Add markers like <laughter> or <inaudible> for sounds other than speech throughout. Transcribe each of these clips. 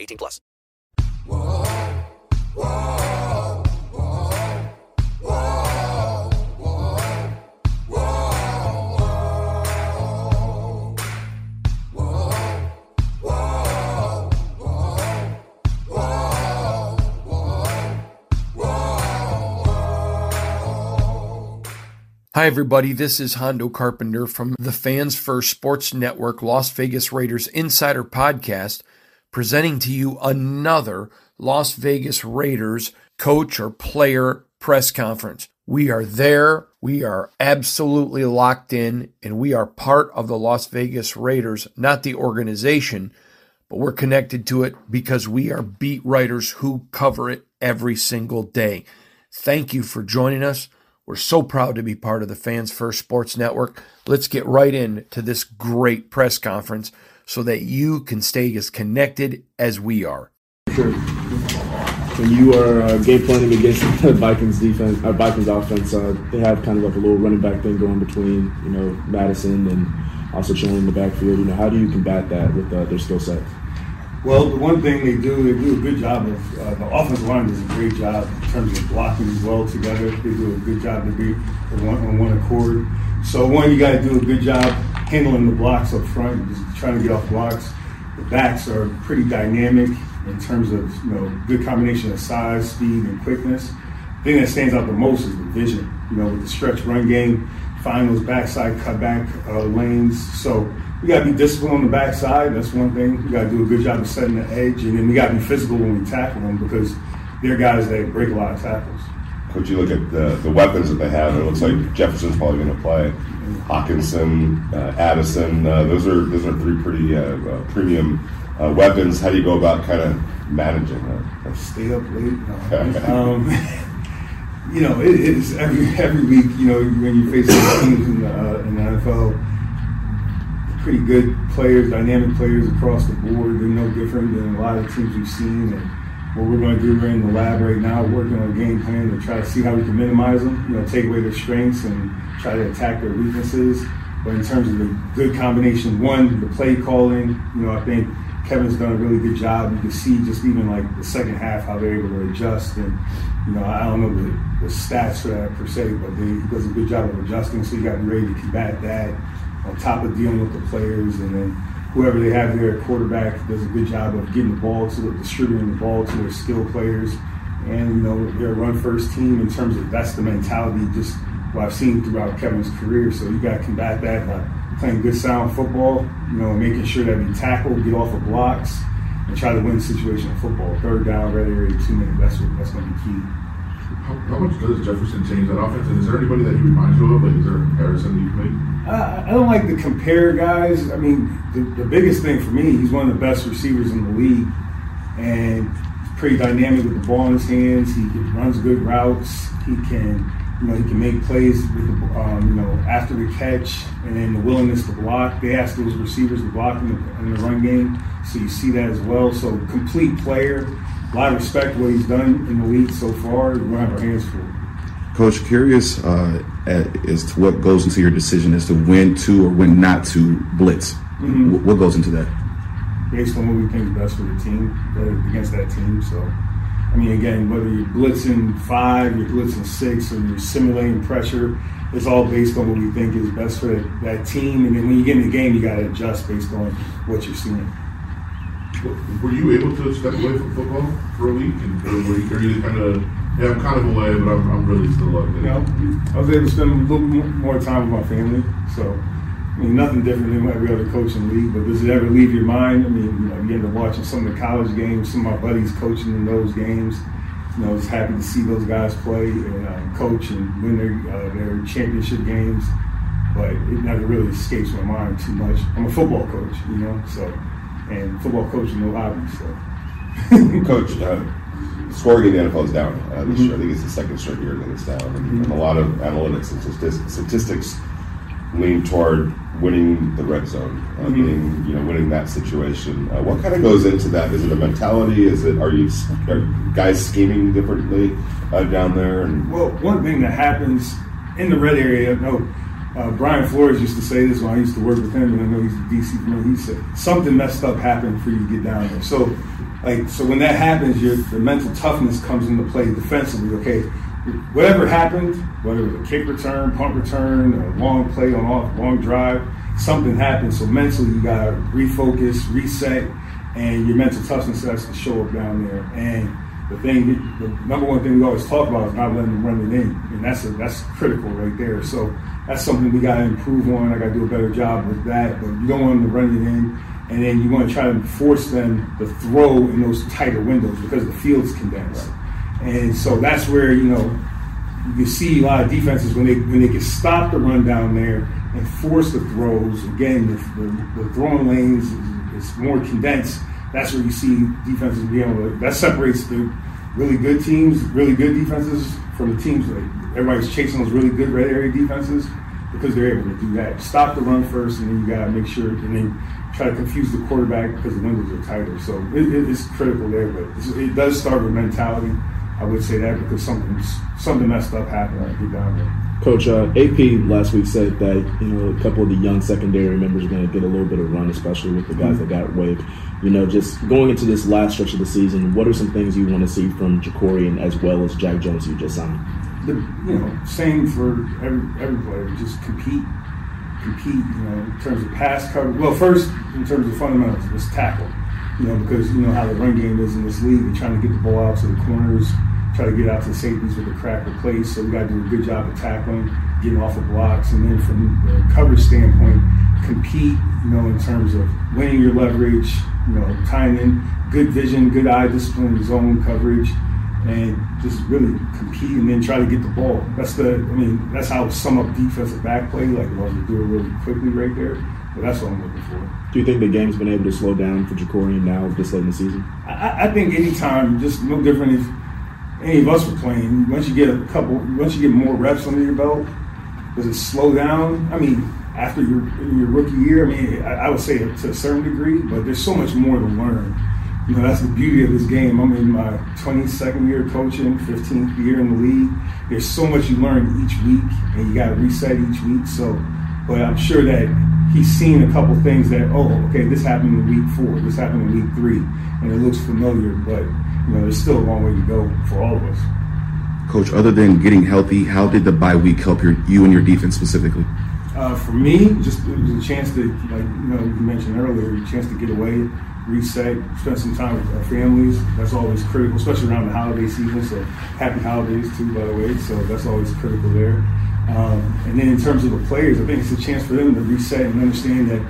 18 plus. Whoa, whoa, Hi, everybody. This is Hondo Carpenter from the Fans First Sports Network Las Vegas Raiders Insider Podcast, presenting to you another Las Vegas Raiders coach or player press conference. We are there. We are absolutely locked in, and we are part of the Las Vegas Raiders, not the organization, but we're connected to it because we are beat writers who cover it every single day. Thank you for joining us. We're so proud to be part of the Fans First Sports Network. Let's get right into this great press conference so that you can stay as connected as we are. Sure. When you are uh, game planning against <laughs> the Vikings defense, our uh, Vikings offense, uh, they have kind of like a little running back thing going between, you know, Mattison and also chilling in the backfield. You know, how do you combat that with uh, their skill sets? Well, the one thing they do, they do a good job of, uh, the offensive line does a great job in terms of blocking well together. They do a good job to be on one accord. So, one, you got to do a good job handling the blocks up front, just trying to get off blocks. The backs are pretty dynamic in terms of, you know, good combination of size, speed, and quickness. The thing that stands out the most is the vision. You know, with the stretch run game, find those backside cutback uh, lanes. So, we got to be disciplined on the backside. That's one thing. We got to do a good job of setting the edge, and then we got to be physical when we tackle them because they're guys that break a lot of tackles. Could you look at the, the weapons that they have? It looks like Jefferson's probably going to play. Hockenson, uh, Addison. Uh, those are those are three pretty uh, premium uh, weapons. How do you go about kind of managing that? Stay up late. <laughs> um, <laughs> you know, it is every every week. You know, when you face teams in the, uh, in the NFL pretty good players, dynamic players across the board. They're no different than a lot of teams we've seen. And what we're going to do, we're in the lab right now working on a game plan to try to see how we can minimize them, you know, take away their strengths and try to attack their weaknesses. But in terms of the good combination, one, the play calling, you know, I think Kevin's done a really good job. You can see just even like the second half how they're able to adjust. And, you know, I don't know the, the stats for that per se, but they, he does a good job of adjusting. So you got to be ready to combat that on top of dealing with the players, and then whoever they have there at quarterback does a good job of getting the ball to the, distributing the ball to their skill players. And you know they're a run first team in terms of that's the mentality. Just what I've seen throughout Kevin's career. So you got to combat that by playing good sound football. You know, making sure that we tackle, get off of blocks, and try to win situational football. Third down, red area, two minutes. That's what, that's going to be key. How, how, much does Jefferson change that offense? And is there anybody that he reminds you of? Like, is there a comparison you can make? Uh, I don't like to compare guys. I mean, the, the biggest thing for me, he's one of the best receivers in the league, and he's pretty dynamic with the ball in his hands. He runs good routes. He can You know, he can make plays with the, um, you know after the catch and then the willingness to block. They ask those receivers to block in the, in the run game, so you see that as well. So complete player. A lot of respect for what he's done in the league so far. We're gonna have our hands full. Coach, curious uh, as to what goes into your decision as to when to or when not to blitz. Mhm. Wh- What goes into that? based on what we think is best for the team uh, against that team. So, I mean, again, whether you're blitzing five, you're blitzing six, or you're simulating pressure, it's all based on what we think is best for that, that team. And then when you get in the game, you got to adjust based on what you're seeing. Were you able to step away from football for a week, and or were you, or you kind of? Yeah, I'm kind of away, but I'm, I'm really still up there. You know, I was able to spend a little more time with my family. So, I mean, nothing different than every other coach in the league. But does it ever leave your mind? I mean, you know, you end up watching some of the college games, some of my buddies coaching in those games. You know, I was happy to see those guys play and um, coach and win their uh, their championship games. But it never really escapes my mind too much. I'm a football coach, you know, so and football coach is no hobby. So, <laughs> Coach, uh, scoring in the NFL is down uh, this year. I think it's the second straight year that it's down, and, and a lot of analytics and statis- statistics lean toward winning the red zone, uh, Mhm. being you know winning that situation. Uh, what kind of goes into that? Is it a mentality? Is it are you are guys scheming differently uh, down there? And Well, one thing that happens in the red area, No, know uh, Brian Flores used to say this when I used to work with him, and I know he's the DC from there. He said something messed up happened for you to get down there. So, like, so when that happens, your the mental toughness comes into play defensively. Okay, whatever happened, whether it was a kick return, punt return, or a long play on off, long drive, something happened. So mentally, you gotta refocus, reset, and your mental toughness has to show up down there. And the thing, the number one thing we always talk about is not letting them run it in, and that's a, that's critical right there. So that's something we got to improve on. I got to do a better job with that. But you don't want them to run it in, and then you want to try to force them to throw in those tighter windows because the field's condensed. And so that's where you know you see a lot of defenses when they when they can stop the run down there and force the throws. Again, the, the, the throwing lanes is, is more condensed. That's where you see defenses be able to. That separates the really good teams, really good defenses, from the teams like everybody's chasing those really good red area defenses because they're able to do that. Stop the run first, and then you got to make sure, and then try to confuse the quarterback because the windows are tighter. So it, it- it's critical there, but it does start with mentality. I would say that because something something messed up happened get down there. Coach, uh, AP last week said that you know a couple of the young secondary members are going to get a little bit of run, especially with the guys that got waived. You know, just going into this last stretch of the season, what are some things you want to see from Jakorian as well as Jack Jones, you just signed? the you know same for every every player. Just compete, compete. You know, in terms of pass coverage. Well, first in terms of fundamentals, let's tackle. You know, because you know how the run game is in this league. They're trying to get the ball out to the corners, try to get out to the safeties with a crack or place. So we got to do a good job of tackling, getting off the blocks, and then from the coverage standpoint, compete. You know, in terms of winning your leverage. You know, tying in good vision, good eye discipline, zone coverage and just really compete and then try to get the ball. That's the, I mean, that's how I sum up defensive back play. Like, was to do it really quickly right there. But that's what I'm looking for. Do you think the game's been able to slow down for Jakorian now this late in the season? I- I, I think anytime, just no different if any of us were playing. Once you get a couple, once you get more reps under your belt, does it slow down? I mean, after your your rookie year, I mean, I, I would say to a certain degree, but there's so much more to learn. You know, that's the beauty of this game. I'm in my 22nd year coaching, 15th year in the league. There's so much you learn each week, and you got to reset each week. So, but I'm sure that he's seen a couple things that, oh, okay, this happened in week four, this happened in week three, and it looks familiar, but you know, there's still a long way to go for all of us. Coach, other than getting healthy, how did the bye week help your, you and your defense specifically? Uh, for me, just it was a chance to, like you know, you mentioned earlier, a chance to get away, reset, spend some time with our families. That's always critical, especially around the holiday season. So happy holidays too, by the way. So that's always critical there. Um, and then in terms of the players, I think it's a chance for them to reset and understand that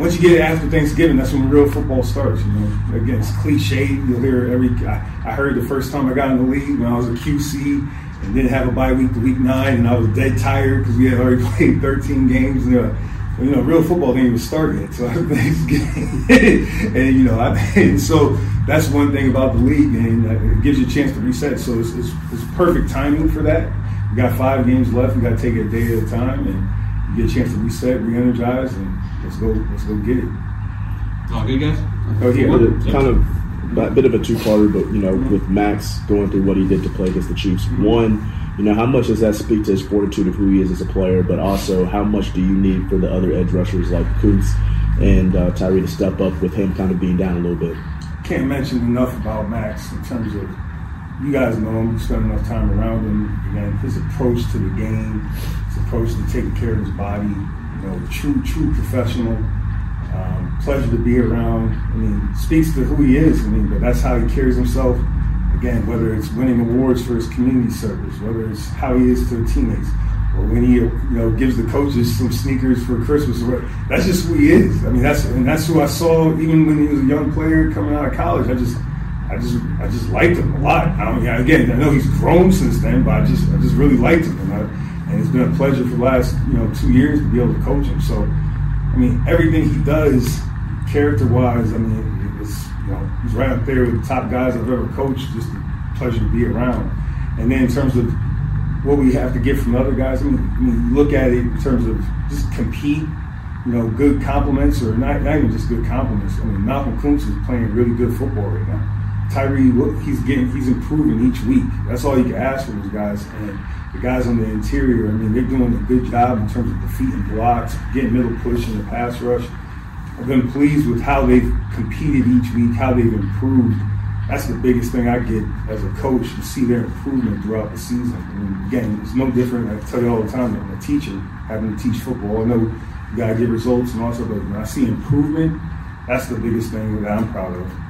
once you get it after Thanksgiving, that's when real football starts. You know, again, it's cliche. You'll hear every. I, I heard the first time I got in the league when I was a QC and didn't have a bye week to week nine, and I was dead tired because we had already <laughs> played 13 games. And, uh, you know, real football didn't even start yet, so Thanksgiving, <laughs> and you know, I, and so that's one thing about the league, and uh, it gives you a chance to reset. So it's, it's, it's perfect timing for that. we got five games left. We got to take it a day at a time, and you get a chance to reset, re-energize, and let's go. Let's go get it. All good, guys. Oh yeah. But it kind of a bit of a two-parter, but you know, with Max going through what he did to play against the Chiefs, one, you know, how much does that speak to his fortitude of who he is as a player? But also, how much do you need for the other edge rushers like Koonce and uh, Tyree to step up with him kind of being down a little bit? Can't mention enough about Max in terms of you guys know him. You spend enough time around him. Again, his approach to the game, his approach to taking care of his body. You know, true, true professional. Um, pleasure to be around. I mean, speaks to who he is. I mean, but that's how he carries himself. Again, whether it's winning awards for his community service, whether it's how he is to teammates, or when he you know gives the coaches some sneakers for Christmas. Or. That's just who he is. I mean, that's and that's who I saw even when he was a young player coming out of college. I just. I just, I just liked him a lot. I don't, again, I know he's grown since then, but I just, I just really liked him, and, I, and it's been a pleasure for the last, you know, two years to be able to coach him. So, I mean, everything he does, character-wise, I mean, it's you know, he's right up there with the top guys I've ever coached. Just a pleasure to be around. And then in terms of what we have to get from other guys, I mean, I mean look at it in terms of just compete. You know, good compliments or not, not even just good compliments. I mean, Malcolm Koonce is playing really good football right now. Tyree, he's getting, he's improving each week. That's all you can ask for these guys. And the guys on the interior, I mean, they're doing a good job in terms of defeating blocks, getting middle push in the pass rush. I've been pleased with how they've competed each week, how they've improved. That's the biggest thing I get as a coach to see their improvement throughout the season. Mean, again, it's no different. I tell you all the time, I'm a teacher, having to teach football. I know you got to get results and also, but when I see improvement, that's the biggest thing that I'm proud of.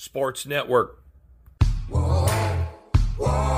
Sports Network. Hey Hey